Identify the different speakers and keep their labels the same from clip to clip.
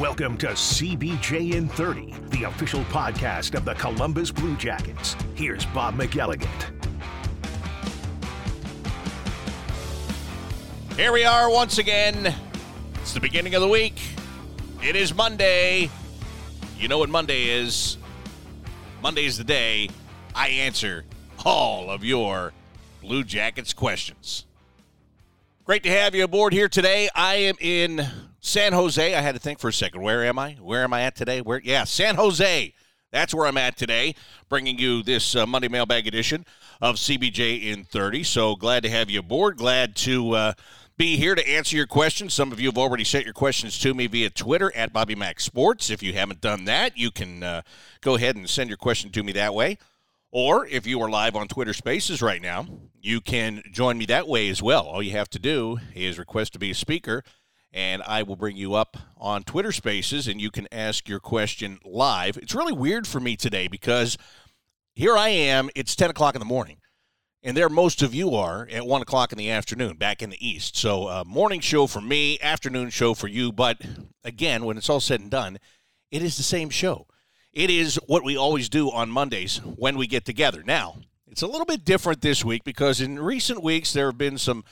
Speaker 1: Welcome to CBJ in 30, the official podcast of the Columbus Blue Jackets. Here's Bob McElligott.
Speaker 2: Here we are once again. It's the beginning of the week. It is Monday. You know what Monday is. Monday is the day I answer all of your Blue Jackets questions. Great to have you aboard here today. I am in San Jose. I had to think for a second. Where am I? Where am I at today? Where? Yeah, San Jose. That's where I'm at today, bringing you this uh, Monday Mailbag edition of CBJ in 30. So glad to have you aboard. Glad to uh, be here to answer your questions. Some of you have already sent your questions to me via Twitter at Bobby Mac Sports. If you haven't done that, you can uh, go ahead and send your question to me that way. Or if you are live on Twitter Spaces right now, you can join me that way as well. All you have to do is request to be a speaker and I will bring you up on Twitter Spaces and you can ask your question live. It's really weird for me today because here I am, it's 10 o'clock in the morning, and there most of you are at 1 o'clock in the afternoon back in the East. So, uh, morning show for me, afternoon show for you. But again, when it's all said and done, it is the same show. It is what we always do on Mondays when we get together. Now, it's a little bit different this week because in recent weeks there have been some,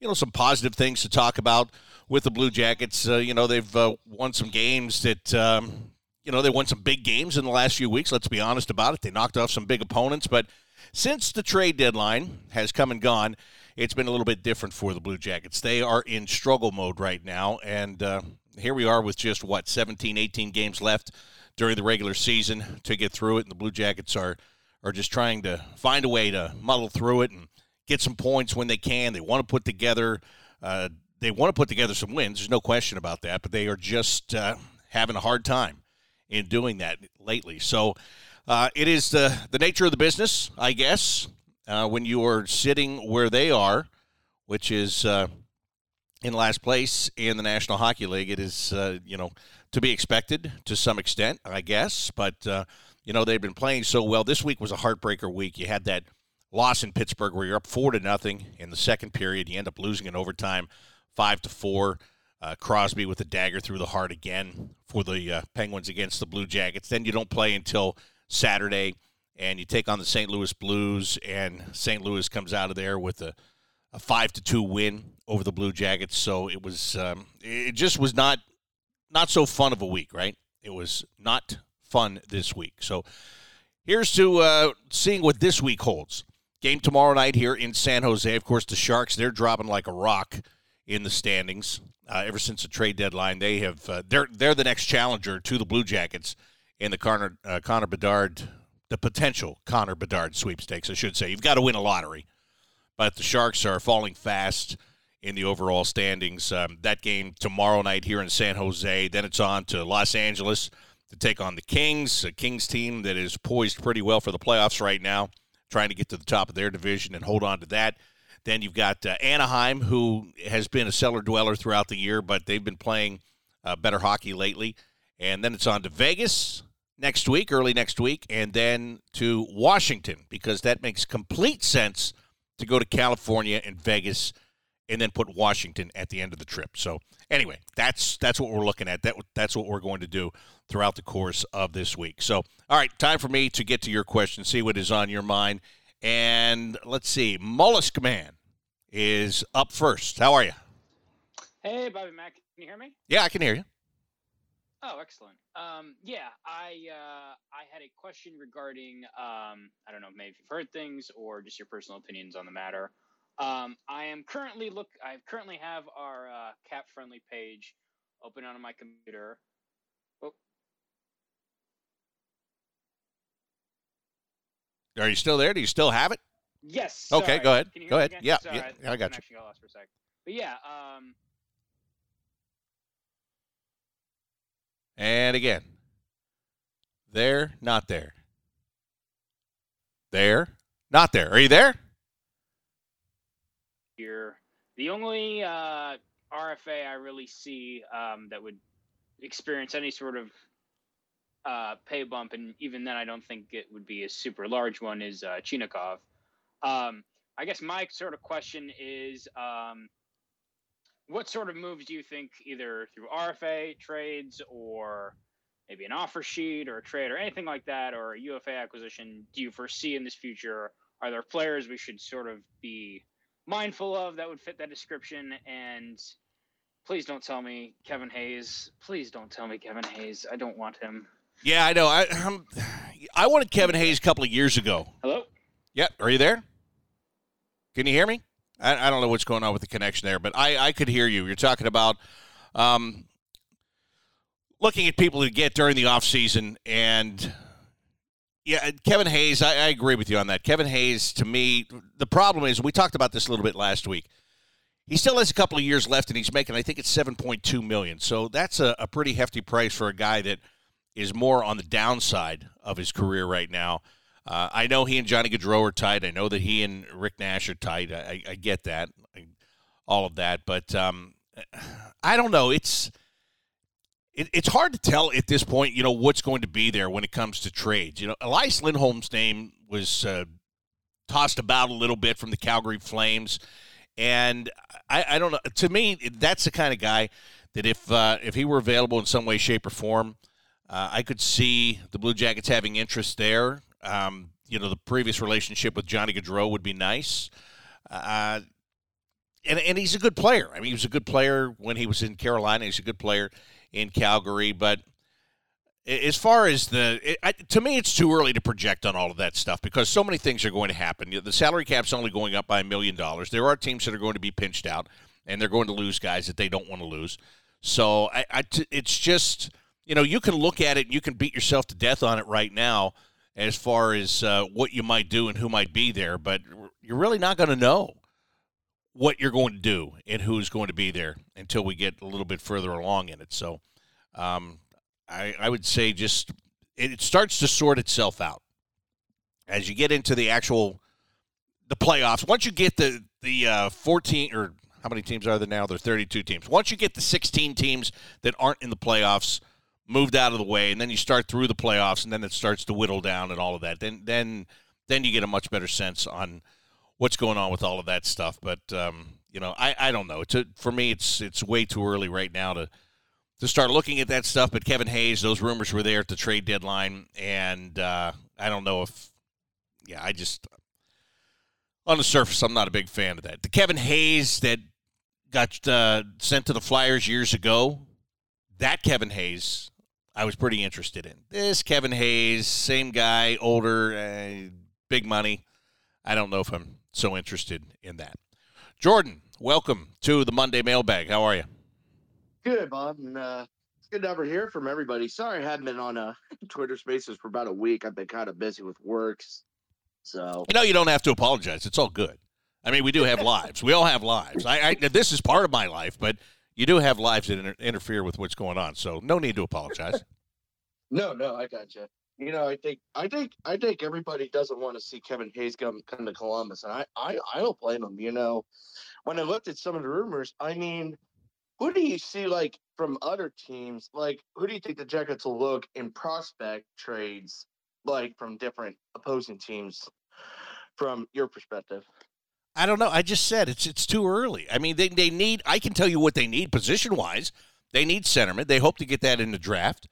Speaker 2: you know, some positive things to talk about with the Blue Jackets. Uh, you know, they've uh, won some games that, um, you know, they won some big games in the last few weeks. Let's be honest about it. They knocked off some big opponents. But since the trade deadline has come and gone, it's been a little bit different for the Blue Jackets. They are in struggle mode right now. And uh, here we are with just, what, 17, 18 games left during the regular season to get through it. And the Blue Jackets are, are just trying to find a way to muddle through it and get some points when they can. They want to put together uh, they want to put together some wins. There's no question about that, but they are just uh, having a hard time in doing that lately. So uh, it is the the nature of the business, I guess. Uh, when you are sitting where they are, which is uh, in last place in the National Hockey League, it is uh, you know to be expected to some extent, I guess. But uh, you know they've been playing so well. This week was a heartbreaker week. You had that loss in Pittsburgh where you're up four to nothing in the second period. You end up losing in overtime five to four. Uh, Crosby with a dagger through the heart again for the uh, Penguins against the Blue Jackets. Then you don't play until Saturday, and you take on the St. Louis Blues, and St. Louis comes out of there with a, a five to two win over the Blue Jackets. So it was, um, it just was not not so fun of a week, right? It was not fun this week. So here's to uh, seeing what this week holds. Game tomorrow night here in San Jose. Of course, the Sharks they're dropping like a rock in the standings. Uh, ever since the trade deadline, they have uh, they're they're the next challenger to the Blue Jackets in the Connor uh, Connor Bedard, the potential Connor Bedard sweepstakes. I should say you've got to win a lottery, but the Sharks are falling fast in the overall standings. Um, that game tomorrow night here in San Jose. Then it's on to Los Angeles to take on the Kings, a Kings team that is poised pretty well for the playoffs right now, trying to get to the top of their division and hold on to that. Then you've got uh, Anaheim, who has been a cellar dweller throughout the year, but they've been playing uh, better hockey lately. And then it's on to Vegas next week, early next week, and then to Washington, because that makes complete sense to go to California and Vegas and then put Washington at the end of the trip. So anyway, that's that's what we're looking at. That that's what we're going to do throughout the course of this week. So all right, time for me to get to your question, see what is on your mind. And let's see, Mollusk Man is up first. How are you?
Speaker 3: Hey, Bobby Mac, can you hear me?
Speaker 2: Yeah, I can hear you.
Speaker 3: Oh, excellent. Um, yeah, I uh, I had a question regarding um, I don't know, maybe you've heard things or just your personal opinions on the matter. Um, I am currently look. I currently have our uh, cap friendly page open on my computer. Oh.
Speaker 2: Are you still there? Do you still have it?
Speaker 3: Yes.
Speaker 2: Okay,
Speaker 3: sorry.
Speaker 2: go ahead.
Speaker 3: Can you
Speaker 2: Go ahead. Yeah,
Speaker 3: Sorry,
Speaker 2: yeah, I got you.
Speaker 3: got lost for a sec. But yeah, um,
Speaker 2: And again. There, not there. There, not there. Are you there?
Speaker 3: here. The only uh, RFA I really see um, that would experience any sort of uh, pay bump, and even then, I don't think it would be a super large one, is uh, Chinakhov. Um, I guess my sort of question is um, what sort of moves do you think, either through RFA trades or maybe an offer sheet or a trade or anything like that, or a UFA acquisition, do you foresee in this future? Are there players we should sort of be mindful of that would fit that description? And please don't tell me Kevin Hayes. Please don't tell me Kevin Hayes. I don't want him.
Speaker 2: Yeah, I know. I I'm, I wanted Kevin Hayes a couple of years ago.
Speaker 3: Hello.
Speaker 2: Yeah, are you there? Can you hear me? I, I don't know what's going on with the connection there, but I, I could hear you. You're talking about um, looking at people who get during the offseason and yeah, Kevin Hayes, I, I, agree with you on that. Kevin Hayes, to me, the problem is we talked about this a little bit last week. He still has a couple of years left, and he's making, I think it's seven point two million. So that's a, a pretty hefty price for a guy that is more on the downside of his career right now. Uh, I know he and Johnny Gaudreau are tight. I know that he and Rick Nash are tight. I, I get that, I, all of that, but um, I don't know. It's it, it's hard to tell at this point. You know what's going to be there when it comes to trades. You know, Elias Lindholm's name was uh, tossed about a little bit from the Calgary Flames, and I, I don't know. To me, that's the kind of guy that if uh, if he were available in some way, shape, or form, uh, I could see the Blue Jackets having interest there. Um, you know, the previous relationship with Johnny Gaudreau would be nice. Uh, and, and he's a good player. I mean, he was a good player when he was in Carolina. He's a good player in Calgary. But as far as the, it, I, to me, it's too early to project on all of that stuff because so many things are going to happen. The salary cap's only going up by a million dollars. There are teams that are going to be pinched out, and they're going to lose guys that they don't want to lose. So I, I t- it's just, you know, you can look at it and you can beat yourself to death on it right now as far as uh, what you might do and who might be there, but you're really not going to know what you're going to do and who's going to be there until we get a little bit further along in it. So um, I, I would say just it starts to sort itself out as you get into the actual the playoffs. Once you get the the uh, 14 or how many teams are there now? There are 32 teams. Once you get the 16 teams that aren't in the playoffs – moved out of the way, and then you start through the playoffs, and then it starts to whittle down and all of that. Then then then you get a much better sense on what's going on with all of that stuff. But um, you know, I, I don't know. It's a, for me, it's it's way too early right now to to start looking at that stuff. But Kevin Hayes, those rumors were there at the trade deadline, and uh, I don't know if yeah, I just on the surface, I'm not a big fan of that. The Kevin Hayes that got uh, sent to the Flyers years ago, that Kevin Hayes I was pretty interested in. This Kevin Hayes, same guy, older, uh, big money. I don't know if I'm so interested in that. Jordan, welcome to the Monday Mailbag. How are you?
Speaker 4: Good, Bob. And, uh, it's good to ever hear from everybody. Sorry I hadn't been on uh, Twitter Spaces for about a week. I've been kind of busy with works. So
Speaker 2: you know, you don't have to apologize. It's all good. I mean, we do have lives. We all have lives. I, I this is part of my life, but you do have lives that inter- interfere with what's going on. So no need to apologize.
Speaker 4: no, no, I got you. You know, I think, I think, I think everybody doesn't want to see Kevin Hayes come come to Columbus, and I, I, I don't blame him. You know, when I looked at some of the rumors, I mean, who do you see like from other teams? Like, who do you think the Jackets will look in prospect trades, like from different opposing teams, from your perspective?
Speaker 2: I don't know. I just said it's it's too early. I mean, they, they need. I can tell you what they need position wise. They need centerman. They hope to get that in the draft.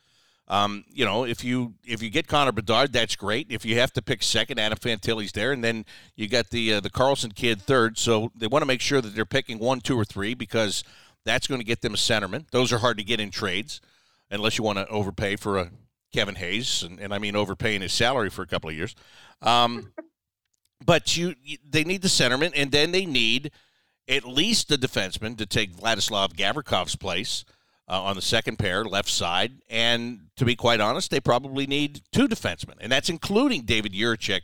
Speaker 2: Um, you know, if you if you get Connor Bedard, that's great. If you have to pick second, Adam Fantilli's there, and then you got the uh, the Carlsson kid third. So they want to make sure that they're picking one, two, or three because that's going to get them a centerman. Those are hard to get in trades unless you want to overpay for a Kevin Hayes, and, and I mean overpaying his salary for a couple of years. Um, but you, they need the centerman, and then they need at least the defenseman to take Vladislav Gavrikov's place uh, on the second pair, left side. And to be quite honest, they probably need two defensemen, and that's including David Jiricek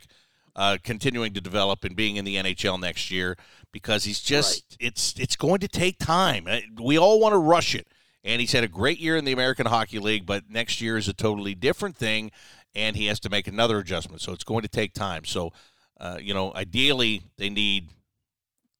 Speaker 2: uh, continuing to develop and being in the NHL next year because he's just right. it's it's going to take time. Uh, we all want to rush it. And he's had a great year in the American Hockey League, but next year is a totally different thing, and he has to make another adjustment. So it's going to take time. So uh, you know, ideally they need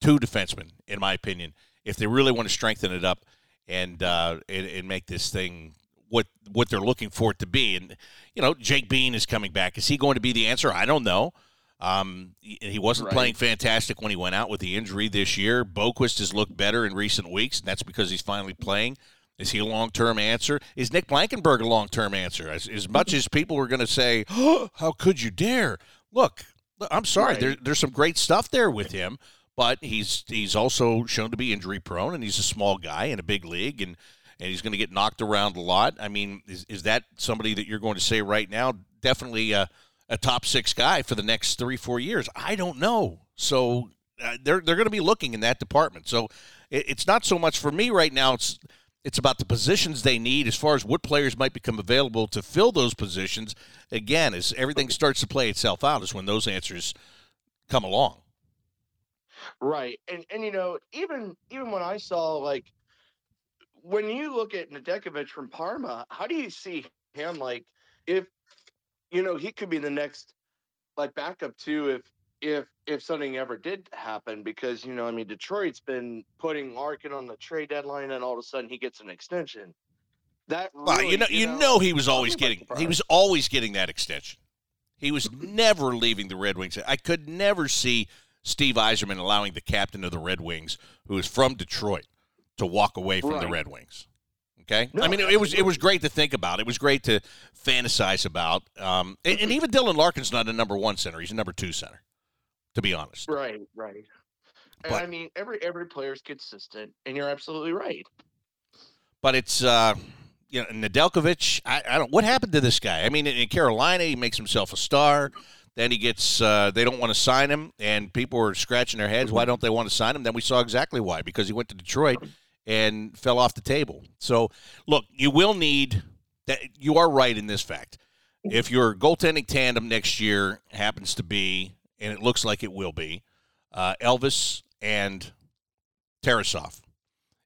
Speaker 2: two defensemen, in my opinion, if they really want to strengthen it up and uh, and, and, make this thing what what they're looking for it to be. And you know, Jake Bean is coming back. Is he going to be the answer? I don't know. Um, he, he wasn't
Speaker 4: Right.
Speaker 2: playing fantastic when he went out with the injury this year. Boqvist has looked better in recent weeks, and that's because he's finally playing. Is he a long term answer? Is Nick Blankenburg a long term answer? As, as much as people were going to say, oh, "How could you dare?" Look, look, I'm sorry.
Speaker 4: Right.
Speaker 2: There, there's some great stuff there with him, but he's he's also shown to be injury prone, and he's a small guy in a big league, and and he's going to get knocked around a lot. I mean, is is that somebody that you're going to say right now? Definitely a, a top six guy for the next three four years. I don't know. So uh, they're they're going to be looking in that department. So it, it's not so much for me right now. It's it's about the positions they need as far as what players might become available to fill those positions. Again, as everything starts to play itself out, is when those answers come along.
Speaker 4: Right. And and you know, even even when I saw like when you look at Nedeljkovic from Parma, how do you see him like if you know he could be the next like backup too if if if something ever did happen because you know I mean Detroit's been putting Larkin on the trade deadline and all of a sudden he gets an extension. That
Speaker 2: Well,
Speaker 4: really,
Speaker 2: you know, you know, he was always getting he was always getting that extension. He was never leaving the Red Wings. I could never see Steve Yzerman allowing the captain of the Red Wings, who is from Detroit, to walk away from the Red Wings. Okay,
Speaker 4: No,
Speaker 2: I mean, it, it was it was great to think about. It was great to fantasize about. Um, and, and even Dylan Larkin's not a number one center; he's a number two center. To be honest,
Speaker 4: Right, right.
Speaker 2: But-
Speaker 4: I mean every every player's consistent and you're absolutely right.
Speaker 2: but it's uh, you know Nedeljkovic. I, I don't. What happened to this guy? I mean, in, in Carolina, he makes himself a star. Then he gets. Uh, they don't want to sign him, and people are scratching their heads. Why don't they want to sign him? Then we saw exactly why. Because he went to Detroit and fell off the table. So look, you will need. That you are right in this fact. If your goaltending tandem next year happens to be, and it looks like it will be, uh, Elvis and Tarasov,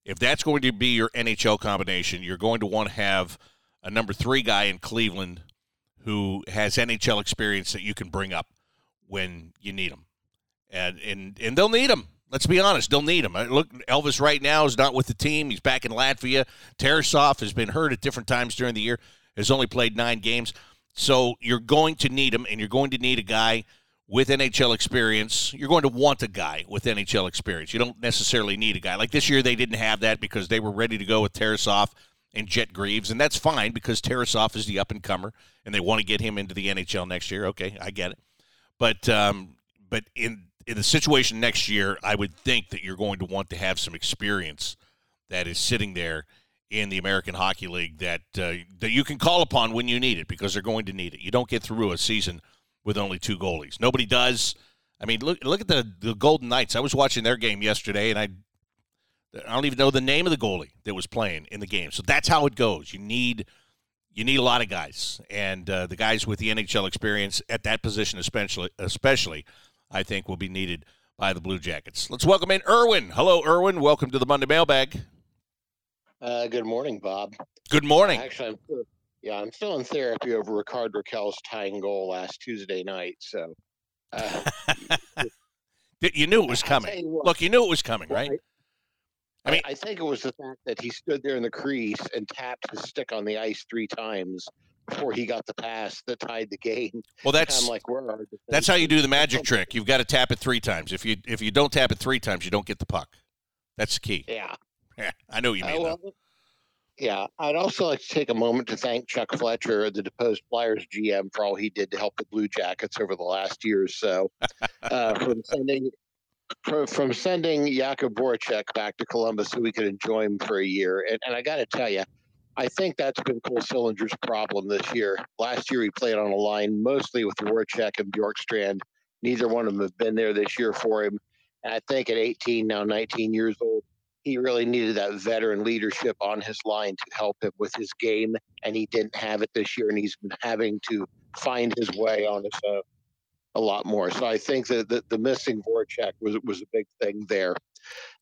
Speaker 2: if that's going to be your NHL combination, you're going to want to have a number three guy in Cleveland who has NHL experience that you can bring up when you need him, and and and they'll need him. Let's be honest, they'll need him. Uh, Look, Elvis right now is not with the team. He's back in Latvia. Tarasov has been hurt at different times during the year. Has only played nine games, so you're going to need him, and you're going to need a guy with NHL experience. You're going to want a guy with NHL experience. You don't necessarily need a guy. Like this year, they didn't have that because they were ready to go with Tarasov and Jet Greaves, and that's fine because Tarasov is the up and comer, and they want to get him into the NHL next year. Okay, I get it. But um, but in in the situation next year, I would think that you're going to want to have some experience that is sitting there in the American Hockey League that uh, that you can call upon when you need it because they're going to need it. You don't get through a season with only two goalies. Nobody does. I mean, look look at the the Golden Knights. I was watching their game yesterday, and I I don't even know the name of the goalie that was playing in the game. So that's how it goes. You need you need a lot of guys, and uh, the guys with the NHL experience at that position, especially especially, I think will be needed by the Blue Jackets. Let's welcome in Irwin. Hello, Irwin. Welcome to the Monday Mailbag.
Speaker 5: Uh, good morning, Bob.
Speaker 2: Good morning.
Speaker 5: Actually, I'm yeah, I'm still in therapy over Rickard Rakell's tying goal last Tuesday night. So, uh,
Speaker 2: You knew it was coming.
Speaker 5: you what,
Speaker 2: Look, you knew it was coming, right? I
Speaker 5: I,
Speaker 2: mean-
Speaker 5: I think it was the fact that he stood there in the crease and tapped his stick on the ice three times before he got the pass that tied the game.
Speaker 2: Well, that's
Speaker 5: I'm like, where are
Speaker 2: that's how you do the magic trick. You've got to tap it three times. If you if you don't tap it three times, you don't get the puck. That's the key.
Speaker 5: Yeah.
Speaker 2: Yeah, I know what you
Speaker 5: Uh,
Speaker 2: mean. though.
Speaker 5: well, yeah, I'd also like to take a moment to thank Chuck Fletcher, the deposed Flyers GM, for all he did to help the Blue Jackets over the last year or so. Uh, from sending from sending Jakub Voracek back to Columbus so we could enjoy him for a year. And, and I got to tell you, I think that's been Cole Sillinger's problem this year. Last year, he played on a line mostly with Voracek and Bjorkstrand. Neither one of them have been there this year for him. And I think at 18, now 19 years old, he really needed that veteran leadership on his line to help him with his game, and he didn't have it this year, and he's been having to find his way on his own a lot more. So I think that the, the missing Voracek was was a big thing there.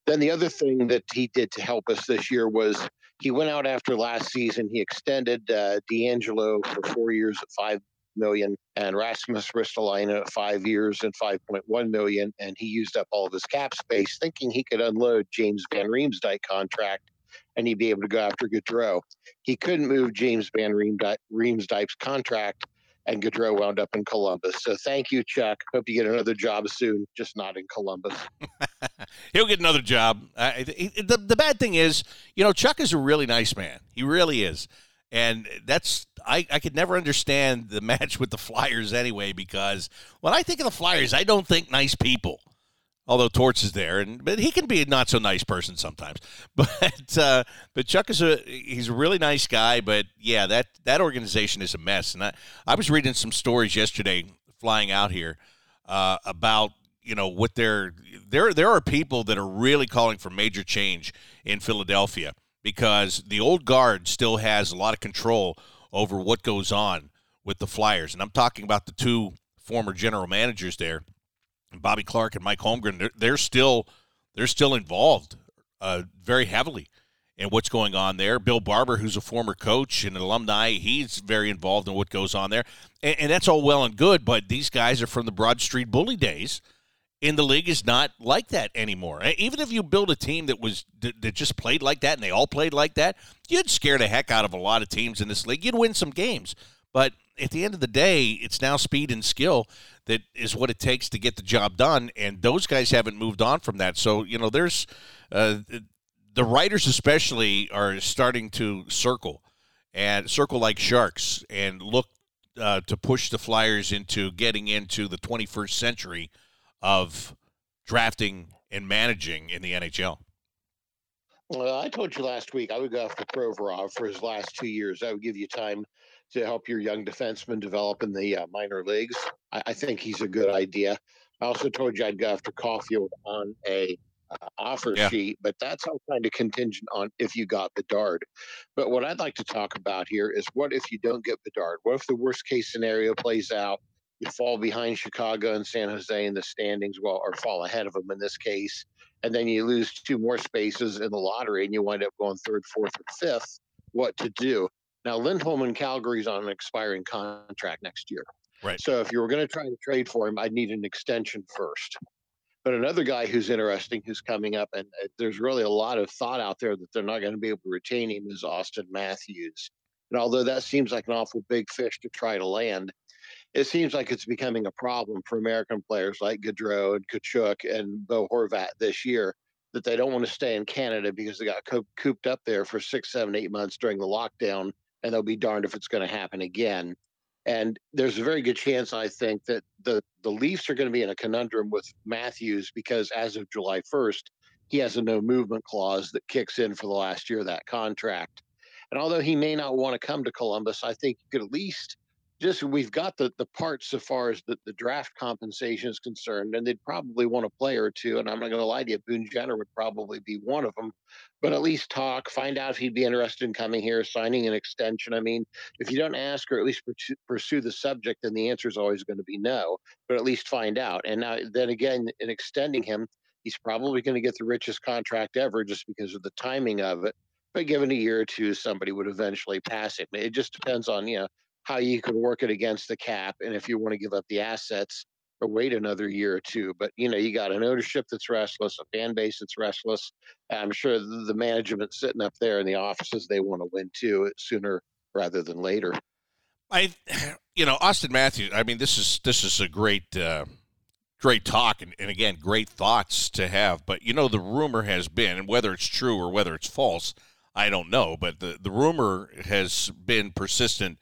Speaker 5: Then the other thing that he did to help us this year was he went out after last season. He extended uh, D'Angelo for four years at five million and Rasmus Ristolainen at five years and 5.1 million. And he used up all of his cap space thinking he could unload James Van Riemsdyk contract and he'd be able to go after Gaudreau. He couldn't move James Van Riemsdyk's contract and Gaudreau wound up in Columbus. So thank you, Chuck. Hope you get another job soon, just not in Columbus.
Speaker 2: He'll get another job. Uh, the, the bad thing is, you know, Chuck is a really nice man. He really is. And that's I, I could never understand the match with the Flyers anyway because when I think of the Flyers, I don't think nice people although Torts is there, and but he can be a not so nice person sometimes. But uh, but Chuck is a he's a really nice guy. But yeah, that that organization is a mess. And I I was reading some stories yesterday flying out here uh, about you know what they're there there are people that are really calling for major change in Philadelphia because the old guard still has a lot of control over what goes on with the Flyers, and I'm talking about the two former general managers there Bobby Clarke and Mike Holmgren, they're, they're still they're still involved uh, very heavily in what's going on there. Bill Barber, who's a former coach and an alumni, he's very involved in what goes on there, and, and that's all well and good. But these guys are from the Broad Street Bully days, and the league is not like that anymore. Even if you build a team that was that just played like that and they all played like that, you'd scare the heck out of a lot of teams in this league. You'd win some games, but at the end of the day, it's now speed and skill that is what it takes to get the job done. And those guys haven't moved on from that. So, you know, there's uh, the writers, especially, are starting to circle and circle like sharks and look uh, to push the Flyers into getting into the 21st century of drafting and managing in the NHL.
Speaker 5: Well, I told you last week I would go after Provorov for his last two years. I would give you time to help your young defenseman develop in the uh, minor leagues. I, I, think he's a good idea. I also told you I'd go after Caufield on a uh, offer yeah. sheet, but that's all kind of contingent on if you got Bedard. But what I'd like to talk about here is what if you don't get Bedard? What if the worst case scenario plays out? You fall behind Chicago and San Jose in the standings, well, or fall ahead of them in this case, and then you lose two more spaces in the lottery and you wind up going third, fourth, or fifth. What to do? Now, Lindholm in Calgary's on an expiring contract next year.
Speaker 2: Right.
Speaker 5: So if you were going to try to trade for him, I'd need an extension first. But another guy who's interesting, who's coming up, and uh, there's really a lot of thought out there that they're not going to be able to retain him, is Auston Matthews. And although that seems like an awful big fish to try to land, it seems like it's becoming a problem for American players like Gaudreau and Tkachuk and Bo Horvat this year that they don't want to stay in Canada because they got cooped up there for six, seven, eight months during the lockdown and they'll be darned if it's going to happen again. And there's a very good chance, I think, that the, the Leafs are going to be in a conundrum with Matthews because as of July 1st, he has a no movement clause that kicks in for the last year of that contract. And although he may not want to come to Columbus, I think you could at least just we've got the the parts so far as the, the draft compensation is concerned, and they'd probably want a player or two. And I'm not going to lie to you, Boone Jenner would probably be one of them. But at least talk, find out if he'd be interested in coming here, signing an extension. I mean, if you don't ask or at least pursue, the subject, then the answer is always going to be no. But at least find out. And now, then again, in extending him, he's probably going to get the richest contract ever just because of the timing of it. But given a year or two, somebody would eventually pass him. It just depends on you know how you can work it against the cap and if you want to give up the assets or wait another year or two. But you know, you got an ownership that's restless, a fan base that's restless. I'm sure the management sitting up there in the offices they want to win too sooner rather than later.
Speaker 2: I, you know, Auston Matthews. I mean, this is this is a great. Uh great talk and, and, again great thoughts to have but you know the rumor has been and whether it's true or whether it's false i don't know but the, the rumor has been persistent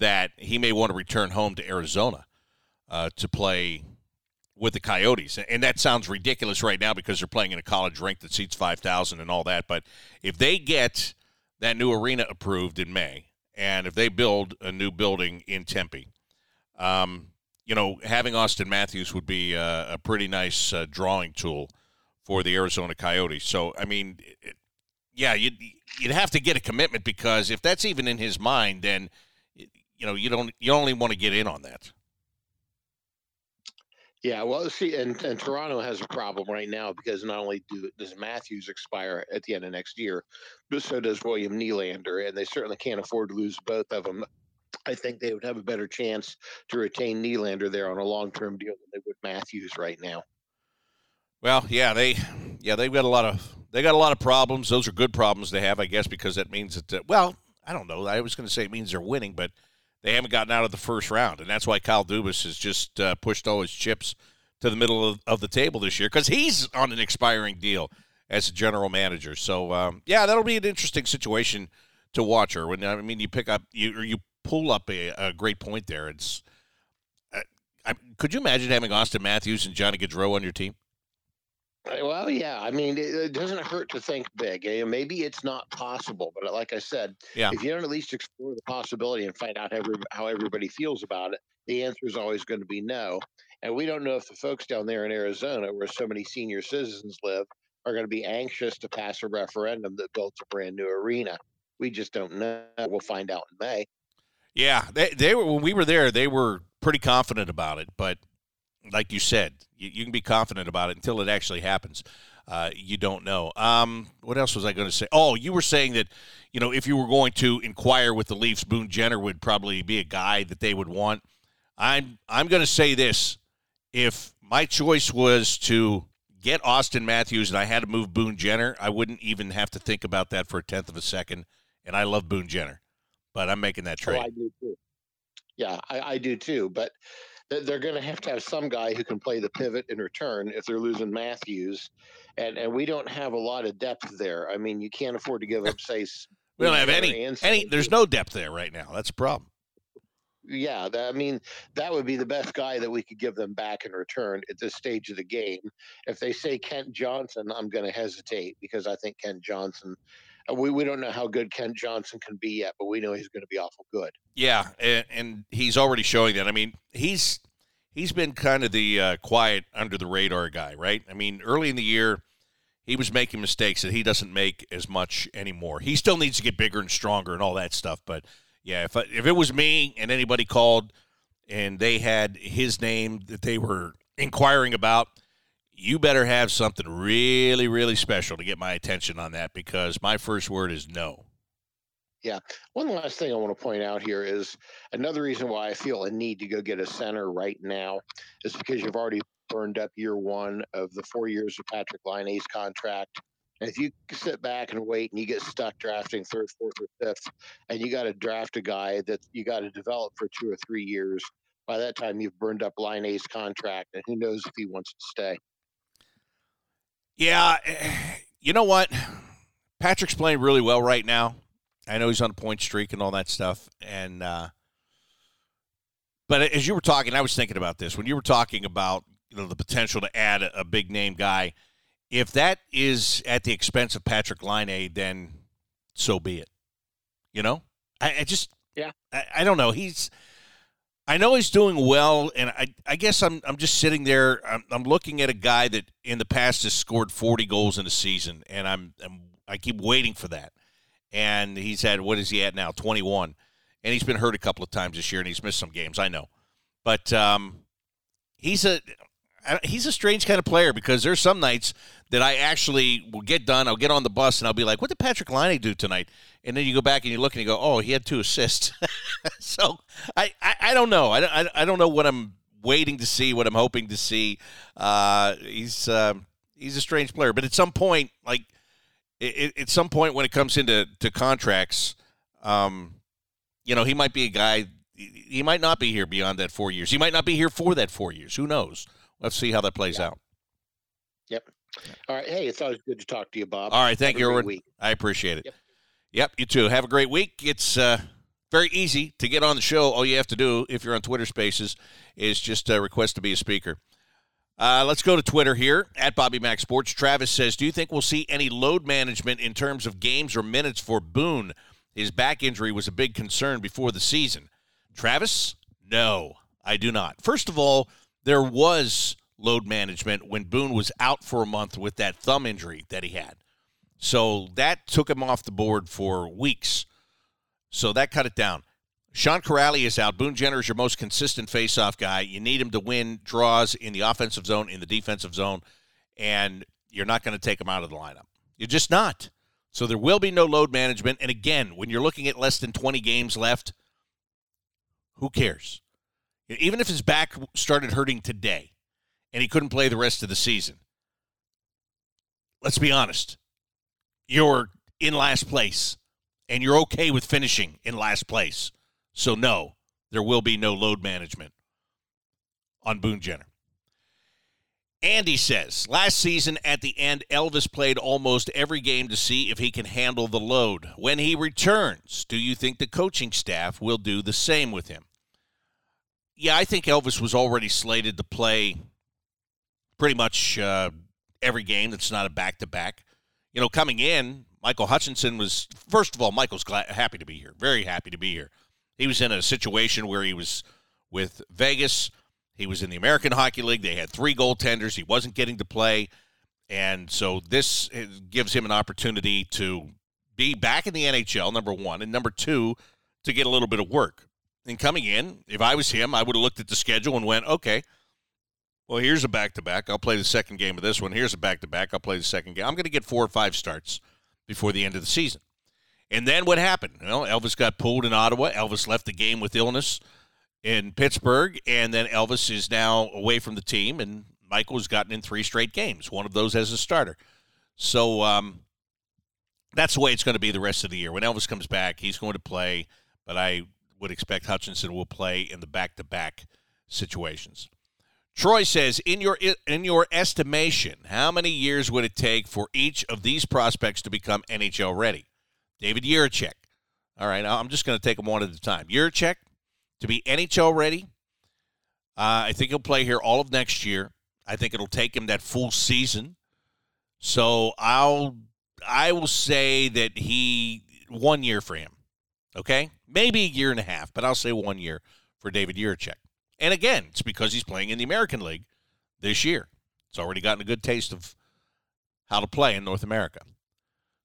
Speaker 2: that he may want to return home to Arizona uh, to play with the Coyotes. And that sounds ridiculous right now because they're playing in a college rink that seats 5,000 and all that. But if they get that new arena approved in May, and if they build a new building in Tempe, um, you know, having Auston Matthews would be a, a pretty nice uh, drawing tool for the Arizona Coyotes. So, I mean, it, yeah, you'd, you'd have to get a commitment because if that's even in his mind, then – you know, you don't you only want to get in on that.
Speaker 5: Yeah, well, see, and, and Toronto has a problem right now because not only do, does Matthews expire at the end of next year, but so does William Nylander, and they certainly can't afford to lose both of them. I think they would have a better chance to retain Nylander there on a long-term deal than they would Matthews right now.
Speaker 2: Well, yeah, they, yeah, they've got a lot of they got a lot of problems. Those are good problems to have, I guess, because that means that. Uh, well, I don't know. I was going to say it means they're winning, but they haven't gotten out of the first round, and that's why Kyle Dubas has just uh, pushed all his chips to the middle of, of the table this year because he's on an expiring deal as a general manager. So um, yeah, that'll be an interesting situation to watch her. When I mean, you pick up you or you pull up a, a great point there. It's uh, I, could you imagine having Auston Matthews and Johnny Gaudreau on your team?
Speaker 5: Uh, well, yeah. I mean, it, it doesn't hurt to think big. Eh, maybe it's not possible, but like I said,
Speaker 2: yeah.
Speaker 5: if you don't at least explore the possibility and find out how, how everybody feels about it, the answer is always going to be no. And we don't know if the folks down there in Arizona, where so many senior citizens live, are going to be anxious to pass a referendum that builds a brand new arena. We just don't know. We'll find out in May.
Speaker 2: Yeah, they they were when we were there. They were pretty confident about it, but like you said, you, you can be confident about it until it actually happens. Uh, you don't know. Um, what else was I going to say? Oh, you were saying that, you know, if you were going to inquire with the Leafs, Boone Jenner would probably be a guy that they would want. I'm I'm going to say this: if my choice was to get Auston Matthews and I had to move Boone Jenner, I wouldn't even have to think about that for a tenth of a second. And I love Boone Jenner, but I'm making that trade.
Speaker 5: Oh, I do too. Yeah, I, I do too. But they're going to have to have some guy who can play the pivot in return if they're losing Matthews, and and we don't have a lot of depth there. I mean, you can't afford to give up say.
Speaker 2: we don't have any any. There's no depth there right now. That's a problem
Speaker 5: yeah, that, I mean, that would be the best guy that we could give them back in return at this stage of the game. If they say Kent Johnson, I'm going to hesitate because I think Kent Johnson. Uh, we, we don't know how good Kent Johnson can be yet, but we know he's going to be awful good.
Speaker 2: Yeah, and, and he's already showing that. I mean, he's he's been kind of the uh, quiet under the radar guy, right? I mean, early in the year, he was making mistakes that he doesn't make as much anymore. He still needs to get bigger and stronger and all that stuff, but yeah, if if it was me and anybody called and they had his name that they were inquiring about, you better have something really, really special to get my attention on that because my first word is no.
Speaker 5: Yeah. One last thing I want to point out here is another reason why I feel a need to go get a center right now is because you've already burned up year one of the four years of Patrick Laine's contract. And if you sit back and wait and you get stuck drafting third, fourth, or fifth, and you got to draft a guy that you got to develop for two or three years, by that time you've burned up Laine's contract, and who knows if he wants to stay.
Speaker 2: Yeah, you know what? Patrick's playing really well right now. I know he's on a point streak and all that stuff, and uh, but as you were talking, I was thinking about this when you were talking about you know the potential to add a, a big name guy if that is at the expense of Patrick Laine, then so be it. You know, I, I just
Speaker 5: yeah,
Speaker 2: I, I, don't know. He's I know he's doing well, and I I guess I'm I'm just sitting there. I'm, I'm looking at a guy that in the past has scored 40 goals in a season, and I'm, I'm I keep waiting for that. And he's had what is he at now? 21, and he's been hurt a couple of times this year, and he's missed some games. I know, but um, he's a he's a strange kind of player because there's some nights that I actually will get done. I'll get on the bus and I'll be like, "What did Patrick Laine do tonight?" And then you go back and you look and you go, "Oh, he had two assists." so I, I, I don't know. I, I, I don't know what I'm waiting to see, what I'm hoping to see. Uh, he's uh, he's a strange player, but at some point, like it, at some point when it comes into to contracts, um, you know, he might be a guy. He might not be here beyond that four years. He might not be here for that four years. Who knows? Let's see how that plays
Speaker 5: yeah.
Speaker 2: out.
Speaker 5: Yep. All right. Hey, it's always good to talk to you, Bob.
Speaker 2: All right. Thank Have you, Erwin. I appreciate it. Yep. yep. You too. Have a great week. It's uh, very easy to get on the show. All you have to do, if you're on Twitter Spaces, is just uh, request to be a speaker. Uh, let's go to Twitter here at Bobby Mac Sports. Travis says, "Do you think we'll see any load management in terms of games or minutes for Boone? His back injury was a big concern before the season." Travis, no, I do not. First of all, there was load management when Boone was out for a month with that thumb injury that he had. So that took him off the board for weeks. So that cut it down. Sean Kuraly is out. Boone Jenner is your most consistent faceoff guy. You need him to win draws in the offensive zone, in the defensive zone, and you're not going to take him out of the lineup. You're just not. So there will be no load management. And again, when you're looking at less than 20 games left, who cares? Even if his back started hurting today and he couldn't play the rest of the season, let's be honest. You're in last place and you're okay with finishing in last place. So, no, there will be no load management on Boone Jenner. Andy says, last season at the end, Elvis played almost every game to see if he can handle the load. When he returns, do you think the coaching staff will do the same with him? Yeah, I think Elvis was already slated to play pretty much uh, every game that's not a back to back. You know, coming in, Michael Hutchinson was, first of all, Michael's glad, happy to be here, very happy to be here. He was in a situation where he was with Vegas he was in the American Hockey League. They had three goaltenders. He wasn't getting to play. And so this gives him an opportunity to be back in the NHL, number one. And number two, to get a little bit of work. And coming in, if I was him, I would have looked at the schedule and went, okay, well, here's a back to back. I'll play the second game of this one. Here's a back to back. I'll play the second game. I'm going to get four or five starts before the end of the season. And then what happened? Know, Elvis got pulled in Ottawa. Elvis left the game with illness in Pittsburgh, and then Elvis is now away from the team, and Michael's gotten in three straight games, one of those as a starter. So um, that's the way it's going to be the rest of the year. When Elvis comes back, he's going to play, but I would expect Hutchinson will play in the back-to-back situations. Troy says, in your in your estimation, how many years would it take for each of these prospects to become NHL ready? David Jiricek. All right, I'm just going to take them one at a time. Jiricek, to be NHL ready. Uh, I think he'll play here all of next year. I think it'll take him that full season. So I'll I will say that he one year for him. Okay, maybe a year and a half, but I'll say one year for David Jiricek. And again, it's because he's playing in the American League this year. It's already gotten a good taste of how to play in North America.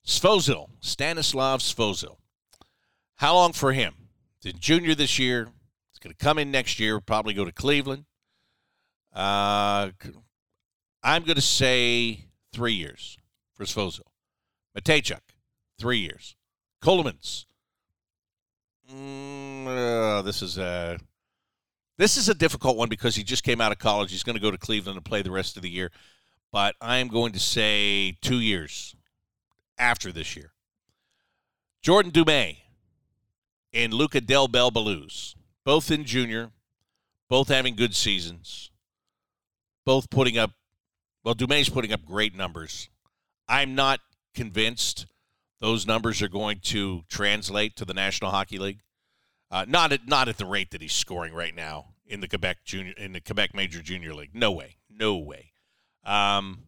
Speaker 2: Svozil, Stanislav Svozil. How long for him? The junior this year, It's going to come in next year, probably go to Cleveland. Uh, I'm going to say three years for Svozil. Mateychuk, three years. Ceulemans. Mm, uh, this is a this is a difficult one because he just came out of college. He's going to go to Cleveland and play the rest of the year. But I am going to say two years after this year. Jordan Dumais and Luca Del Bel both in junior, both having good seasons, both putting up, well, Dumais putting up great numbers. I'm not convinced those numbers are going to translate to the National Hockey League. Uh, not at not at the rate that he's scoring right now in the Quebec junior in the Quebec Major Junior League. No way, no way. Um,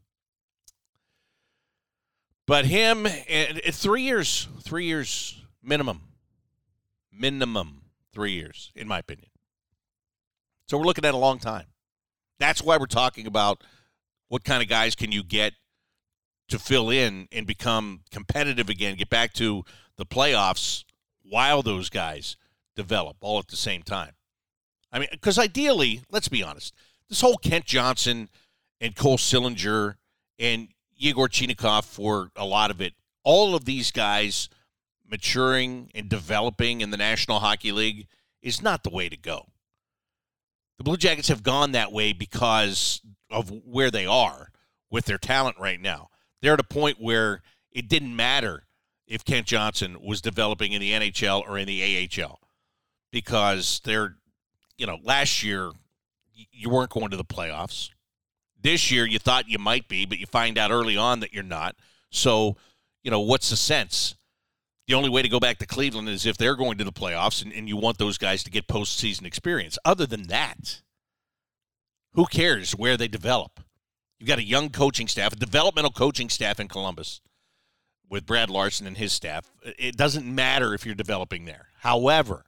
Speaker 2: but him, and three years, three years minimum, minimum three years, in my opinion. So we're looking at a long time. That's why we're talking about what kind of guys can you get to fill in and become competitive again, get back to the playoffs while those guys develop all at the same time. I mean, because ideally, let's be honest, this whole Kent Johnson and Cole Sillinger and Yegor Chinakhov for a lot of it, all of these guys maturing and developing in the National Hockey League is not the way to go. The Blue Jackets have gone that way because of where they are with their talent right now. They're at a point where it didn't matter if Kent Johnson was developing in the NHL or in the AHL because they're, you know, last year you weren't going to the playoffs. This year you thought you might be, but you find out early on that you're not. So, you know, what's the sense? the only way to go back to Cleveland is if they're going to the playoffs and, and you want those guys to get postseason experience. Other than that, who cares where they develop? You've got a young coaching staff, a developmental coaching staff in Columbus with Brad Larsen and his staff. It doesn't matter if you're developing there. However,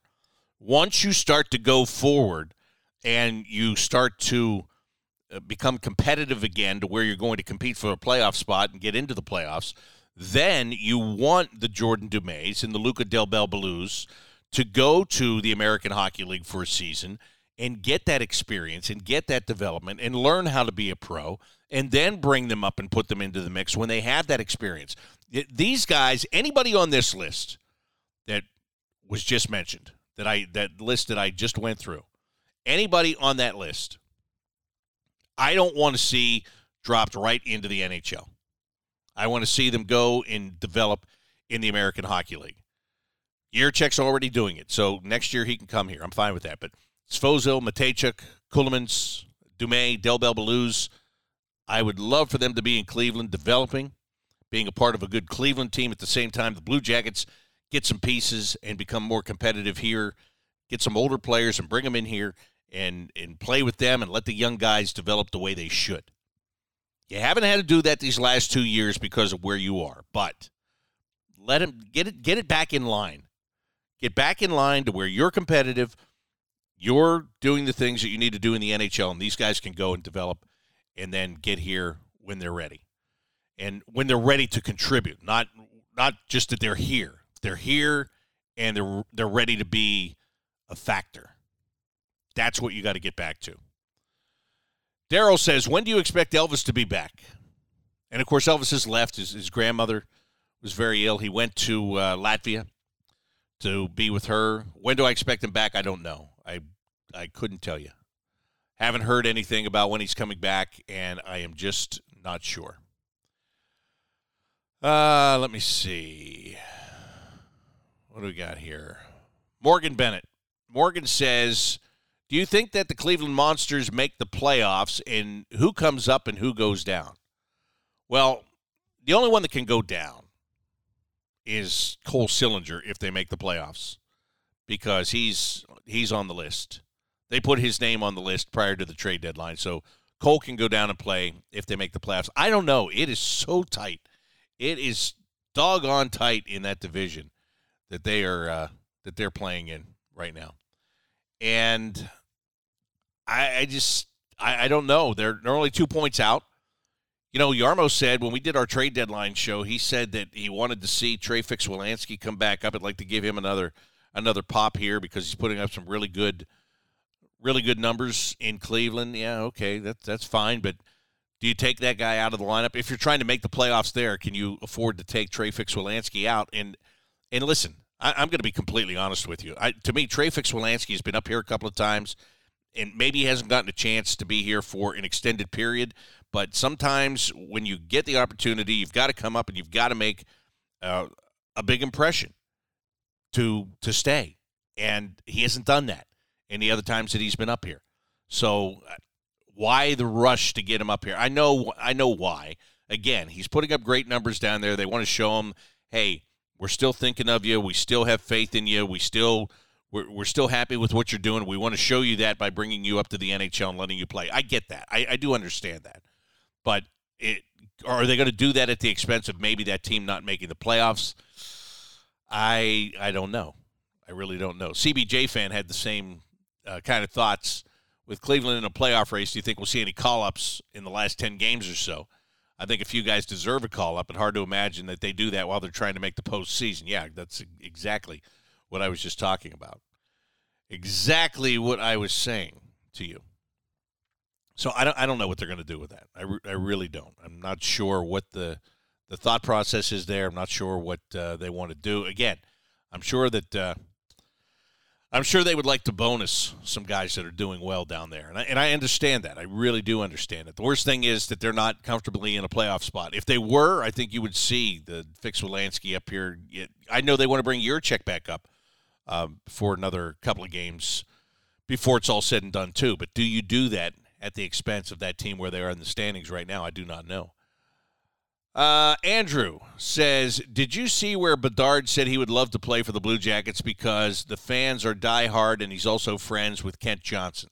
Speaker 2: once you start to go forward and you start to uh, become competitive again to where you're going to compete for a playoff spot and get into the playoffs – then you want the Jordan Dumais and the Luca Del Bel Belluz to go to the American Hockey League for a season and get that experience and get that development and learn how to be a pro and then bring them up and put them into the mix when they have that experience. These guys, anybody on this list that was just mentioned, that I that list that I just went through, anybody on that list, I don't want to see dropped right into the NHL. I want to see them go and develop in the American Hockey League. Jiricek's already doing it, so next year he can come here. I'm fine with that. But Svozil, Mateychuk, Ceulemans, Dumais, Del Bel Belluz, I would love for them to be in Cleveland developing, being a part of a good Cleveland team. At the same time, the Blue Jackets get some pieces and become more competitive here, get some older players and bring them in here and, and play with them and let the young guys develop the way they should. You haven't had to do that these last two years because of where you are, but let him get it get it back in line. Get back in line to where you're competitive. You're doing the things that you need to do in the NHL, and these guys can go and develop and then get here when they're ready. And when they're ready to contribute, not not just that they're here. They're here and they're they're ready to be a factor. That's what you got to get back to. Daryl says, When do you expect Elvis to be back? And of course, Elvis has left. His, his grandmother was very ill. He went to uh, Latvia to be with her. When do I expect him back? I don't know. I I couldn't tell you. Haven't heard anything about when he's coming back, and I am just not sure. Uh, let me see. What do we got here? Morgan Bennett. Morgan says, "Do you think that the Cleveland Monsters make the playoffs, and who comes up and who goes down?" Well, the only one that can go down is Cole Sillinger if they make the playoffs because he's he's on the list. They put his name on the list prior to the trade deadline, so Cole can go down and play if they make the playoffs. I don't know. It is so tight. It is doggone tight in that division that they are uh, that they're playing in right now, and I, I just I, I don't know. They're they're only two points out. You know, Jarmo said when we did our trade deadline show, he said that he wanted to see Trey Fix-Wolansky come back up. I'd like to give him another another pop here because he's putting up some really good, really good numbers in Cleveland. Yeah, okay, that's that's fine. But do you take that guy out of the lineup if you're trying to make the playoffs? There, can you afford to take Trey Fix-Wolansky out? And and listen, I, am going to be completely honest with you. I, to me, Trey Fix-Wolansky has been up here a couple of times, and maybe he hasn't gotten a chance to be here for an extended period. But sometimes when you get the opportunity, you've got to come up and you've got to make uh, a big impression to to stay. And he hasn't done that any other times that he's been up here. So uh, why the rush to get him up here? I know I know why. Again, he's putting up great numbers down there. They want to show him, hey, we're still thinking of you. We still have faith in you. We still we're, we're still happy with what you're doing. We want to show you that by bringing you up to the NHL and letting you play. I get that. I, I do understand that. But it, are they going to do that at the expense of maybe that team not making the playoffs? I I don't know. I really don't know. CBJ fan had the same uh, kind of thoughts with Cleveland in a playoff race. Do you think we'll see any call ups in the last ten games or so? I think a few guys deserve a call up, but hard to imagine that they do that while they're trying to make the postseason. Yeah, that's exactly what I was just talking about. Exactly what I was saying to you. So I don't I don't know what they're going to do with that. I, re- I really don't. I'm not sure what the the thought process is there. I'm not sure what uh, they want to do. Again, I'm sure that uh, I'm sure they would like to bonus some guys that are doing well down there, and I, and I understand that. I really do understand it. The worst thing is that they're not comfortably in a playoff spot. If they were, I think you would see the Fix-Wolansky up here. I know they want to bring Jiricek back up um, for another couple of games before it's all said and done too. But do you do that at the expense of that team where they are in the standings right now. I do not know. Uh, Andrew says, Did you see where Bedard said he would love to play for the Blue Jackets because the fans are diehard and he's also friends with Kent Johnson?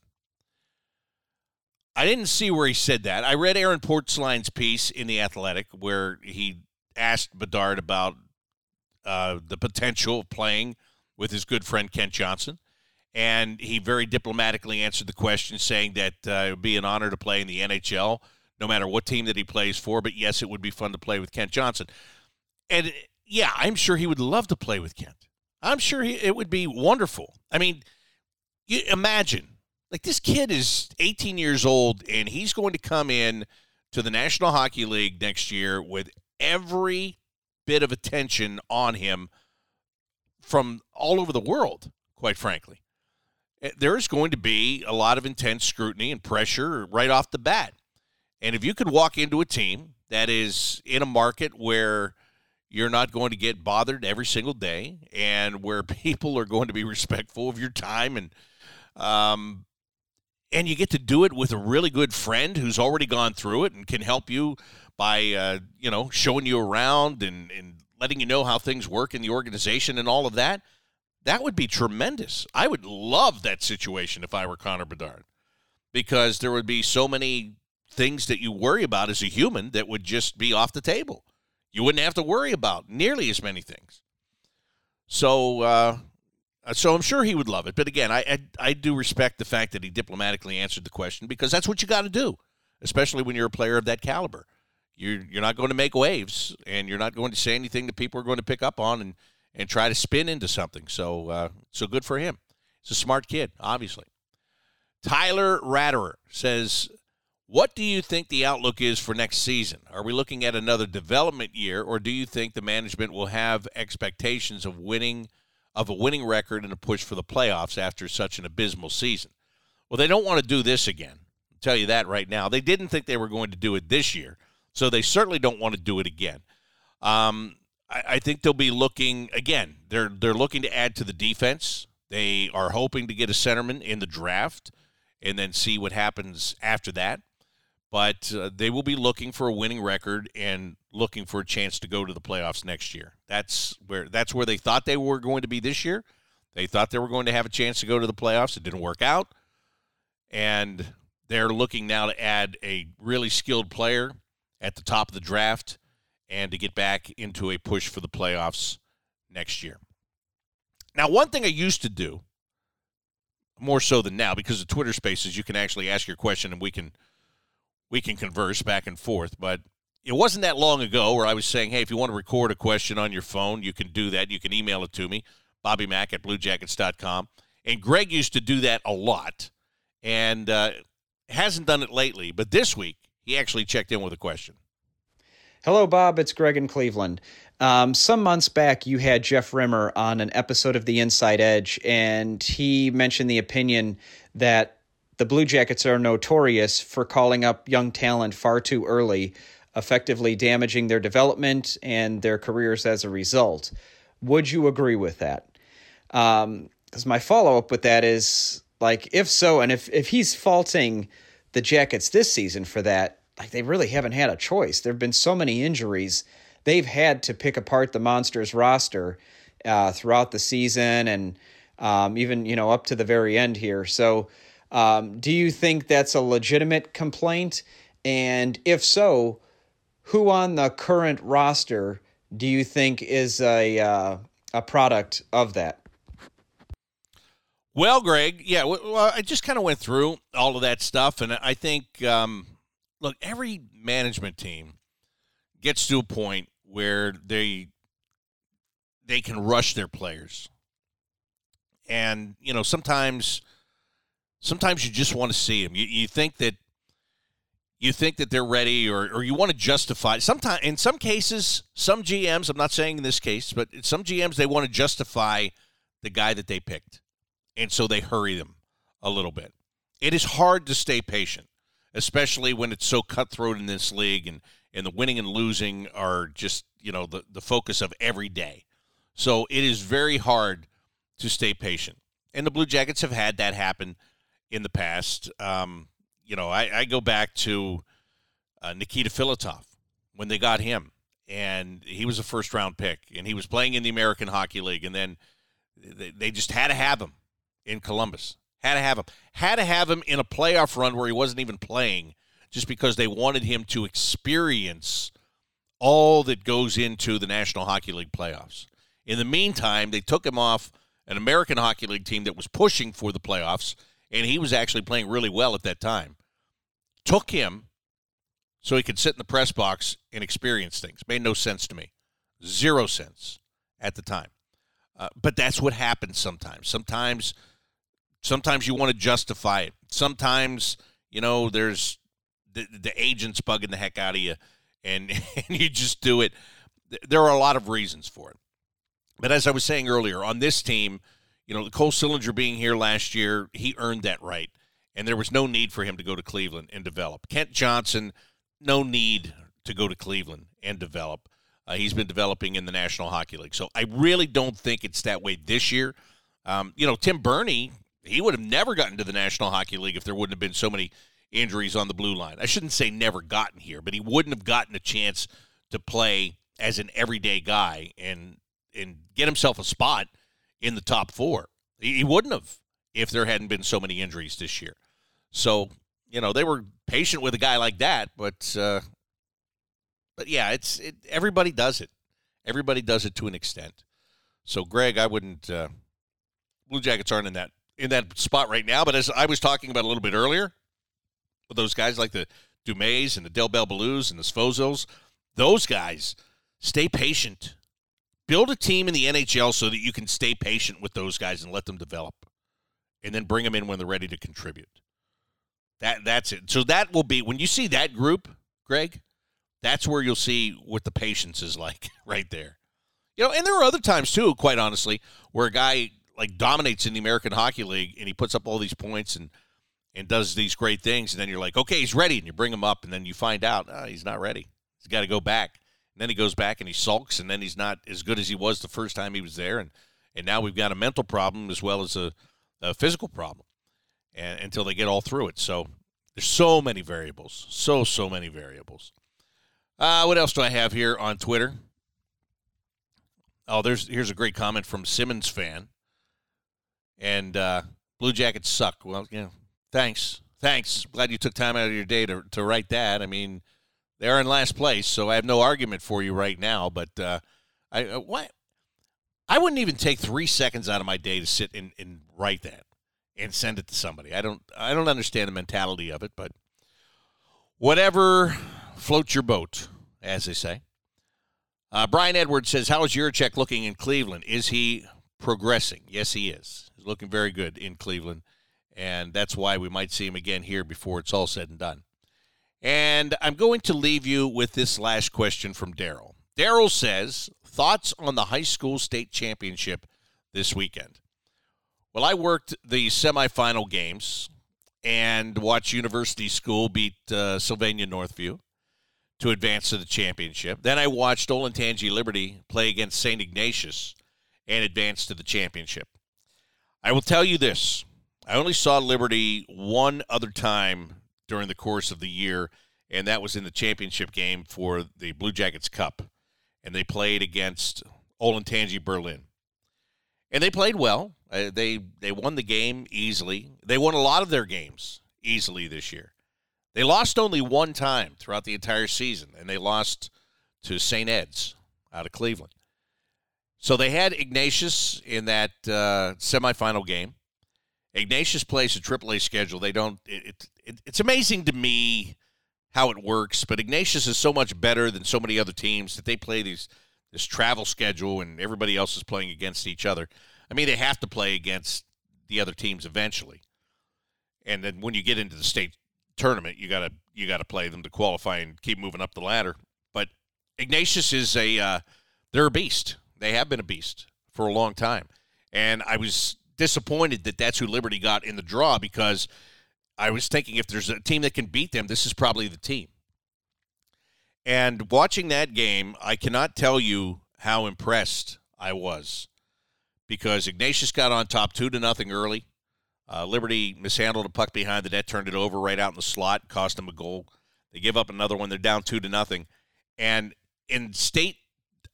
Speaker 2: I didn't see where he said that. I read Aaron Portzline's piece in The Athletic where he asked Bedard about uh, the potential of playing with his good friend Kent Johnson and he very diplomatically answered the question, saying that uh, it would be an honor to play in the NHL, no matter what team that he plays for. But yes, it would be fun to play with Kent Johnson, and yeah, I'm sure he would love to play with Kent. I'm sure he, it would be wonderful. I mean, you imagine like this kid is 18 years old and he's going to come in to the National Hockey League next year with every bit of attention on him from all over the world, quite frankly. Eh, there's going to be a lot of intense scrutiny and pressure right off the bat. And if you could walk into a team that is in a market where you're not going to get bothered every single day, and where people are going to be respectful of your time and um, and you get to do it with a really good friend who's already gone through it and can help you by uh, you know showing you around and, and letting you know how things work in the organization and all of that that would be tremendous. I would love that situation if i were connor bedard because there would be so many things that you worry about as a human that would just be off the table you wouldn't have to worry about nearly as many things so uh, so I'm sure he would love it. But again, I, I, I do respect the fact that he diplomatically answered the question because that's what you got to do, especially when you're a player of that caliber. You're you're not going to make waves, and you're not going to say anything that people are going to pick up on and and try to spin into something. So uh, so good for him. He's a smart kid, obviously. Tyler Ratterer says, "What do you think the outlook is for next season? Are we looking at another development year, or do you think the management will have expectations of winning?" of a winning record and a push for the playoffs after such an abysmal season. Well, they don't want to do this again. I'll tell you that right now. They didn't think they were going to do it this year, so they certainly don't want to do it again. Um, I, I think they'll be looking again. They're they're looking to add to the defense. They are hoping to get a centerman in the draft, and then see what happens after that but uh, they will be looking for a winning record and looking for a chance to go to the playoffs next year. That's where that's where they thought they were going to be this year. They thought they were going to have a chance to go to the playoffs. It didn't work out, and they're looking now to add a really skilled player at the top of the draft and to get back into a push for the playoffs next year. Now, one thing I used to do more so than now because of Twitter Spaces, you can actually ask your question and we can we can converse back and forth. But it wasn't that long ago where I was saying, hey, if you want to record a question on your phone, you can do that. You can email it to me, Bobby Mack at bluejackets.com. And Greg used to do that a lot and uh, hasn't done it lately. But this week, he actually checked in with a question.
Speaker 6: Hello, Bob. It's Greg in Cleveland. Um, some months back, you had Jeff Rimer on an episode of The Inside Edge, and he mentioned the opinion that the Blue Jackets are notorious for calling up young talent far too early, effectively damaging their development and their careers as a result. Would you agree with that? Because um, my follow up with that is like, if so, and if if he's faulting the Jackets this season for that, like they really haven't had a choice. There have been so many injuries; they've had to pick apart the Monsters roster uh, throughout the season, and um, even you know up to the very end here. So um, do you think that's a legitimate complaint? And if so, who on the current roster do you think is a uh, a product of that?
Speaker 2: Well, Greg, yeah, well, I just kind of went through all of that stuff, and I think, um, look, every management team gets to a point where they they can rush their players, and you know sometimes sometimes you just want to see them. You, you think that you think that they're ready or, or you want to justify sometimes in some cases some gms i'm not saying in this case but some gms they want to justify the guy that they picked and so they hurry them a little bit it is hard to stay patient especially when it's so cutthroat in this league and and the winning and losing are just you know the, the focus of every day so it is very hard to stay patient and the blue jackets have had that happen in the past. Um, you know, I, I, go back to uh, Nikita Filatov when they got him, and he was a first round pick, and he was playing in the American Hockey League, and then they, they just had to have him in Columbus. Had to have him. Had to have him in a playoff run where he wasn't even playing, just because they wanted him to experience all that goes into the National Hockey League playoffs. In the meantime, they took him off an American Hockey League team that was pushing for the playoffs and he was actually playing really well at that time. Took him so he could sit in the press box and experience things. Made no sense to me. Zero sense at the time. Uh, but that's what happens sometimes. Sometimes, sometimes you want to justify it. Sometimes, you know, there's the, the agent's bugging the heck out of you, and, and you just do it. There are a lot of reasons for it. But as I was saying earlier, on this team, you know, the Cole Sillinger being here last year, he earned that right. And there was no need for him to go to Cleveland and develop. Kent Johnson, no need to go to Cleveland and develop. uh, he's been developing in the National Hockey League. So I really don't think it's that way this year. Um, you know, Tim Berni, he would have never gotten to the National Hockey League if there wouldn't have been so many injuries on the blue line. I shouldn't say never gotten here, but he wouldn't have gotten a chance to play as an everyday guy and and get himself a spot in the top four. He, wouldn't have if there hadn't been so many injuries this year. So you know they were patient with a guy like that, but uh, but yeah, it's it, everybody does it. Everybody does it to an extent. So Greg, I wouldn't. Uh, Blue Jackets aren't in that in that spot right now. But as I was talking about a little bit earlier, those guys like the Dumays and the Del Bel Belluz and the Svozils, those guys stay patient. Build a team in the NHL so that you can stay patient with those guys and let them develop, and then bring them in when they're ready to contribute. That that's it. So that will be when you see that group, Greg. That's where you'll see what the patience is like right there. You know, and there are other times too, quite honestly, where a guy like dominates in the American Hockey League and he puts up all these points and and does these great things, and then you're like, okay, he's ready, and you bring him up, and then you find out oh, he's not ready. He's got to go back. And then he goes back and he sulks, and then he's not as good as he was the first time he was there, and and now we've got a mental problem as well as a, a physical problem, and until they get all through it. So there's so many variables, so so many variables. Uh, what else do I have here on Twitter? Oh, there's here's a great comment from Simmons fan. And uh, Blue Jackets suck. Well, yeah, thanks, thanks. Glad you took time out of your day to to write that. I mean, they're in last place, so I have no argument for you right now. But uh, I uh, what I wouldn't even take three seconds out of my day to sit and, and write that and send it to somebody. I don't I don't understand the mentality of it, but whatever floats your boat, as they say. Uh, Brian Edwards says, How is Jiricek looking in Cleveland? Is he progressing? Yes, he is. He's looking very good in Cleveland, and that's why we might see him again here before it's all said and done. And I'm going to leave you with this last question from Daryl. Daryl says, Thoughts on the high school state championship this weekend? Well, I worked the semifinal games and watched University School beat uh, Sylvania Northview to advance to the championship. Then I watched Olentangy Liberty play against St. Ignatius and advance to the championship. I will tell you this I only saw Liberty one other time during the course of the year, and that was in the championship game for the Blue Jackets Cup. And they played against Olentangy Berlin. And they played well. Uh, they they won the game easily. They won a lot of their games easily this year. They lost only one time throughout the entire season, and they lost to St. Ed's out of Cleveland. So they had Ignatius in that uh, semifinal game. Ignatius plays a AAA schedule. They don't. It, it, it's amazing to me how it works, but Ignatius is so much better than so many other teams that they play these this travel schedule, and everybody else is playing against each other. I mean, they have to play against the other teams eventually, and then when you get into the state tournament, you gotta you gotta play them to qualify and keep moving up the ladder. But Ignatius is a uh, they're a beast. They have been a beast for a long time, and I was disappointed that that's who Liberty got in the draw because I was thinking if there's a team that can beat them, this is probably the team. And watching that game, I cannot tell you how impressed I was because Ignatius got on top two to nothing early. Uh, Liberty mishandled a puck behind the net, turned it over right out in the slot, cost them a goal. They give up another one. They're down two to nothing. And in state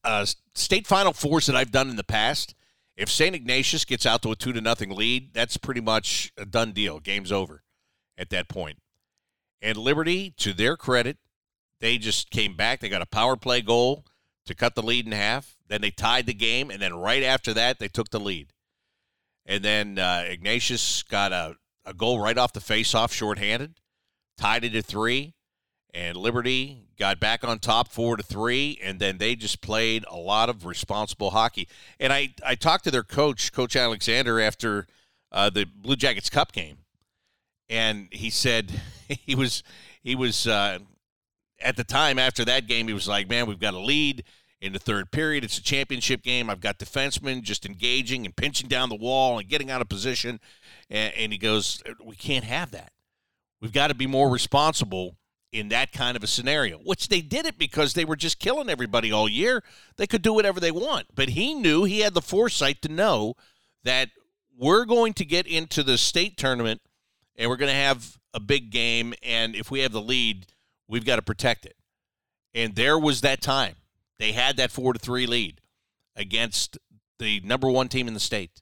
Speaker 2: uh, state final fours that I've done in the past, if St. Ignatius gets out to a two to nothing lead, that's pretty much a done deal. Game's over at that point. And Liberty, to their credit, they just came back. They got a power play goal to cut the lead in half. Then they tied the game, and then right after that, they took the lead. And then uh, Ignatius got a, a goal right off the face-off, shorthanded, tied it at three, and Liberty got back on top four to three, and then they just played a lot of responsible hockey. And I, I talked to their coach, Coach Alexander, after uh, the Blue Jackets Cup game, and he said he was he was uh, at the time after that game he was like, man, we've got a lead in the third period. It's a championship game. I've got defensemen just engaging and pinching down the wall and getting out of position. And, and he goes, We can't have that. We've got to be more responsible in that kind of a scenario, which they did it because they were just killing everybody all year. They could do whatever they want. But he knew he had the foresight to know that we're going to get into the state tournament and we're going to have a big game. And if we have the lead, we've got to protect it. And there was that time. They had that four to three lead against the number one team in the state.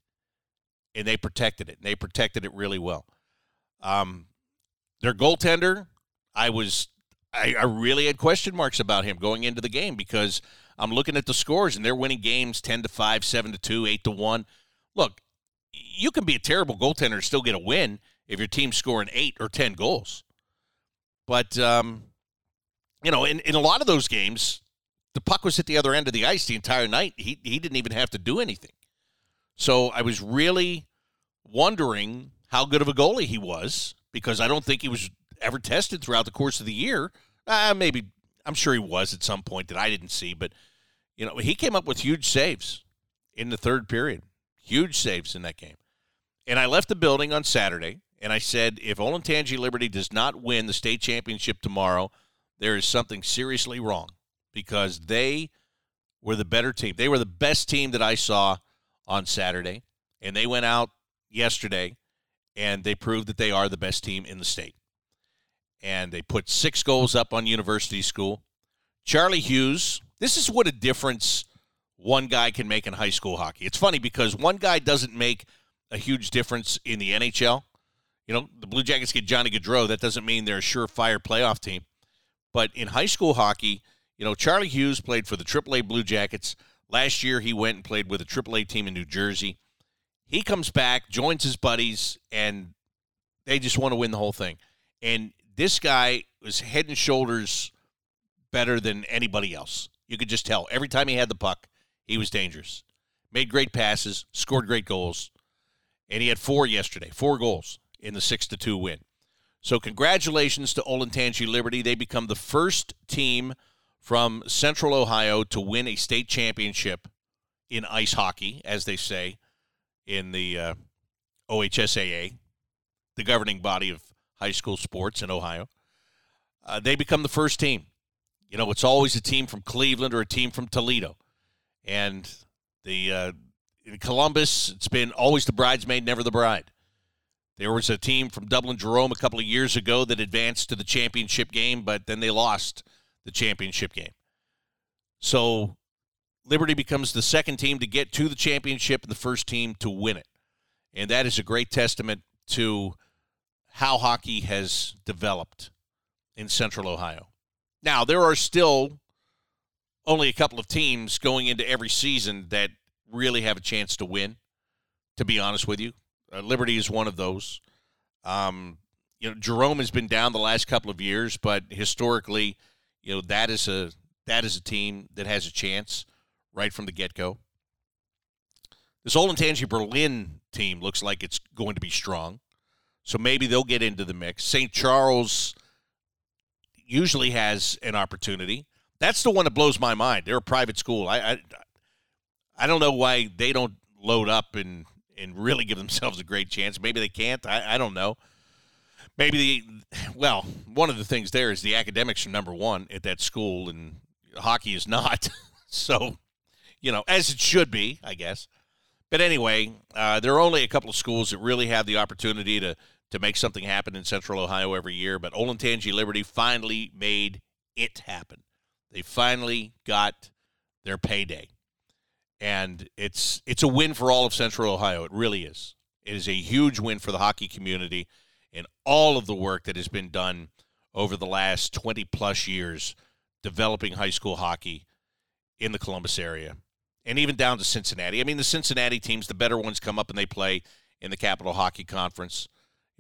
Speaker 2: And they protected it. And they protected it really well. Um, their goaltender, I was I, I really had question marks about him going into the game because I'm looking at the scores and they're winning games 10 to 5, 7 to 2, 8 to 1. Look, you can be a terrible goaltender and still get a win if your team's scoring 8 or 10 goals. But um, you know, in, in a lot of those games, the puck was at the other end of the ice the entire night. He he didn't even have to do anything. So I was really wondering how good of a goalie he was because I don't think he was ever tested throughout the course of the year. Uh, maybe I'm sure he was at some point that I didn't see, but you know he came up with huge saves in the third period, huge saves in that game. And I left the building on Saturday, and I said, if Olentangy Liberty does not win the state championship tomorrow, there is something seriously wrong because they were the better team. They were the best team that I saw on Saturday, and they went out yesterday and they proved that they are the best team in the state. And they put six goals up on University School. Charlie Hughes, this is what a difference one guy can make in high school hockey. It's funny because one guy doesn't make a huge difference in the NHL. You know, the Blue Jackets get Johnny Gaudreau. That doesn't mean they're a surefire playoff team. But in high school hockey, you know, Charlie Hughes played for the AAA Blue Jackets. Last year, he went and played with a AAA team in New Jersey. He comes back, joins his buddies, and they just want to win the whole thing. And this guy was head and shoulders better than anybody else. You could just tell. Every time he had the puck, he was dangerous. Made great passes, scored great goals, and he had four yesterday, four goals in the six to two win. So congratulations to Olentangy Liberty. They become the first team from Central Ohio to win a state championship in ice hockey, as they say in the uh, OHSAA, the governing body of high school sports in Ohio. Uh, they become the first team. You know, it's always a team from Cleveland or a team from Toledo, and the uh, in Columbus, it's been always the bridesmaid, never the bride. There was a team from Dublin Jerome a couple of years ago that advanced to the championship game, but then they lost the championship game. So Liberty becomes the second team to get to the championship and the first team to win it. And that is a great testament to how hockey has developed in Central Ohio. Now, there are still only a couple of teams going into every season that really have a chance to win, to be honest with you. Uh, Liberty is one of those. Um, you know, Jerome has been down the last couple of years, but historically, you know that is a that is a team that has a chance right from the get go. This Olentangy Berlin team looks like it's going to be strong, so maybe they'll get into the mix. St. Charles usually has an opportunity. That's the one that blows my mind. They're a private school. I, I, I don't know why they don't load up and and really give themselves a great chance. Maybe they can't. I, I don't know maybe the well, one of the things there is the academics are number one at that school, and hockey is not. so, you know, as it should be, I guess. But anyway, uh, there are only a couple of schools that really have the opportunity to to make something happen in Central Ohio every year. But Olentangy Liberty finally made it happen. They finally got their payday, and it's it's a win for all of Central Ohio. It really is. It is a huge win for the hockey community and all of the work that has been done over the last 20 plus years developing high school hockey in the Columbus area and even down to Cincinnati. I mean, the Cincinnati teams, the better ones come up and they play in the Capital Hockey Conference.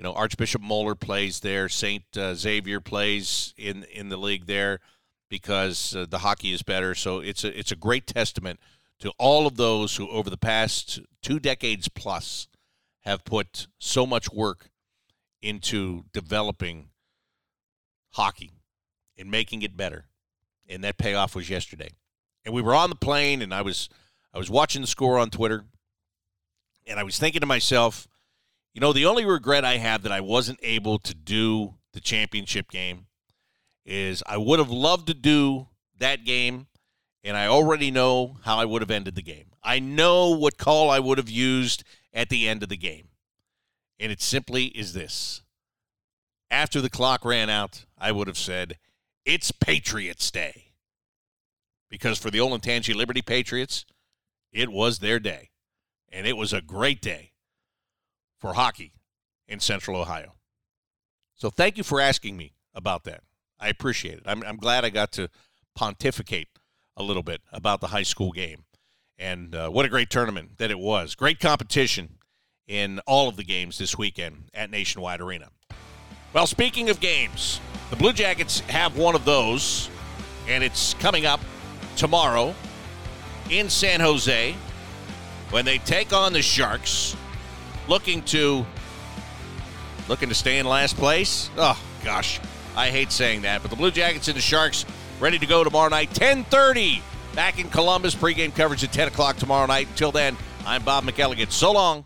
Speaker 2: You know, Archbishop Moeller plays there. St. Uh, Xavier plays in in the league there because uh, the hockey is better. So it's a it's a great testament to all of those who over the past two decades plus have put so much work into developing hockey and making it better. And that payoff was yesterday. And we were on the plane and I was I was watching the score on Twitter and I was thinking to myself, you know, the only regret I have that I wasn't able to do the championship game is I would have loved to do that game, and I already know how I would have ended the game. I know what call I would have used at the end of the game. And it simply is this. After the clock ran out, I would have said, It's Patriots Day. Because for the Olentangy Liberty Patriots, it was their day. And it was a great day for hockey in Central Ohio. So thank you for asking me about that. I appreciate it. I'm, I'm glad I got to pontificate a little bit about the high school game. And uh, what a great tournament that it was. Great competition in all of the games this weekend at Nationwide Arena. Well, speaking of games, the Blue Jackets have one of those, and it's coming up tomorrow in San Jose when they take on the Sharks, looking to looking to stay in last place. Oh gosh, I hate saying that, but the Blue Jackets and the Sharks ready to go tomorrow night, 10:30, back in Columbus. Pregame coverage at 10 o'clock tomorrow night. Until then, I'm Bob McElligott. So long.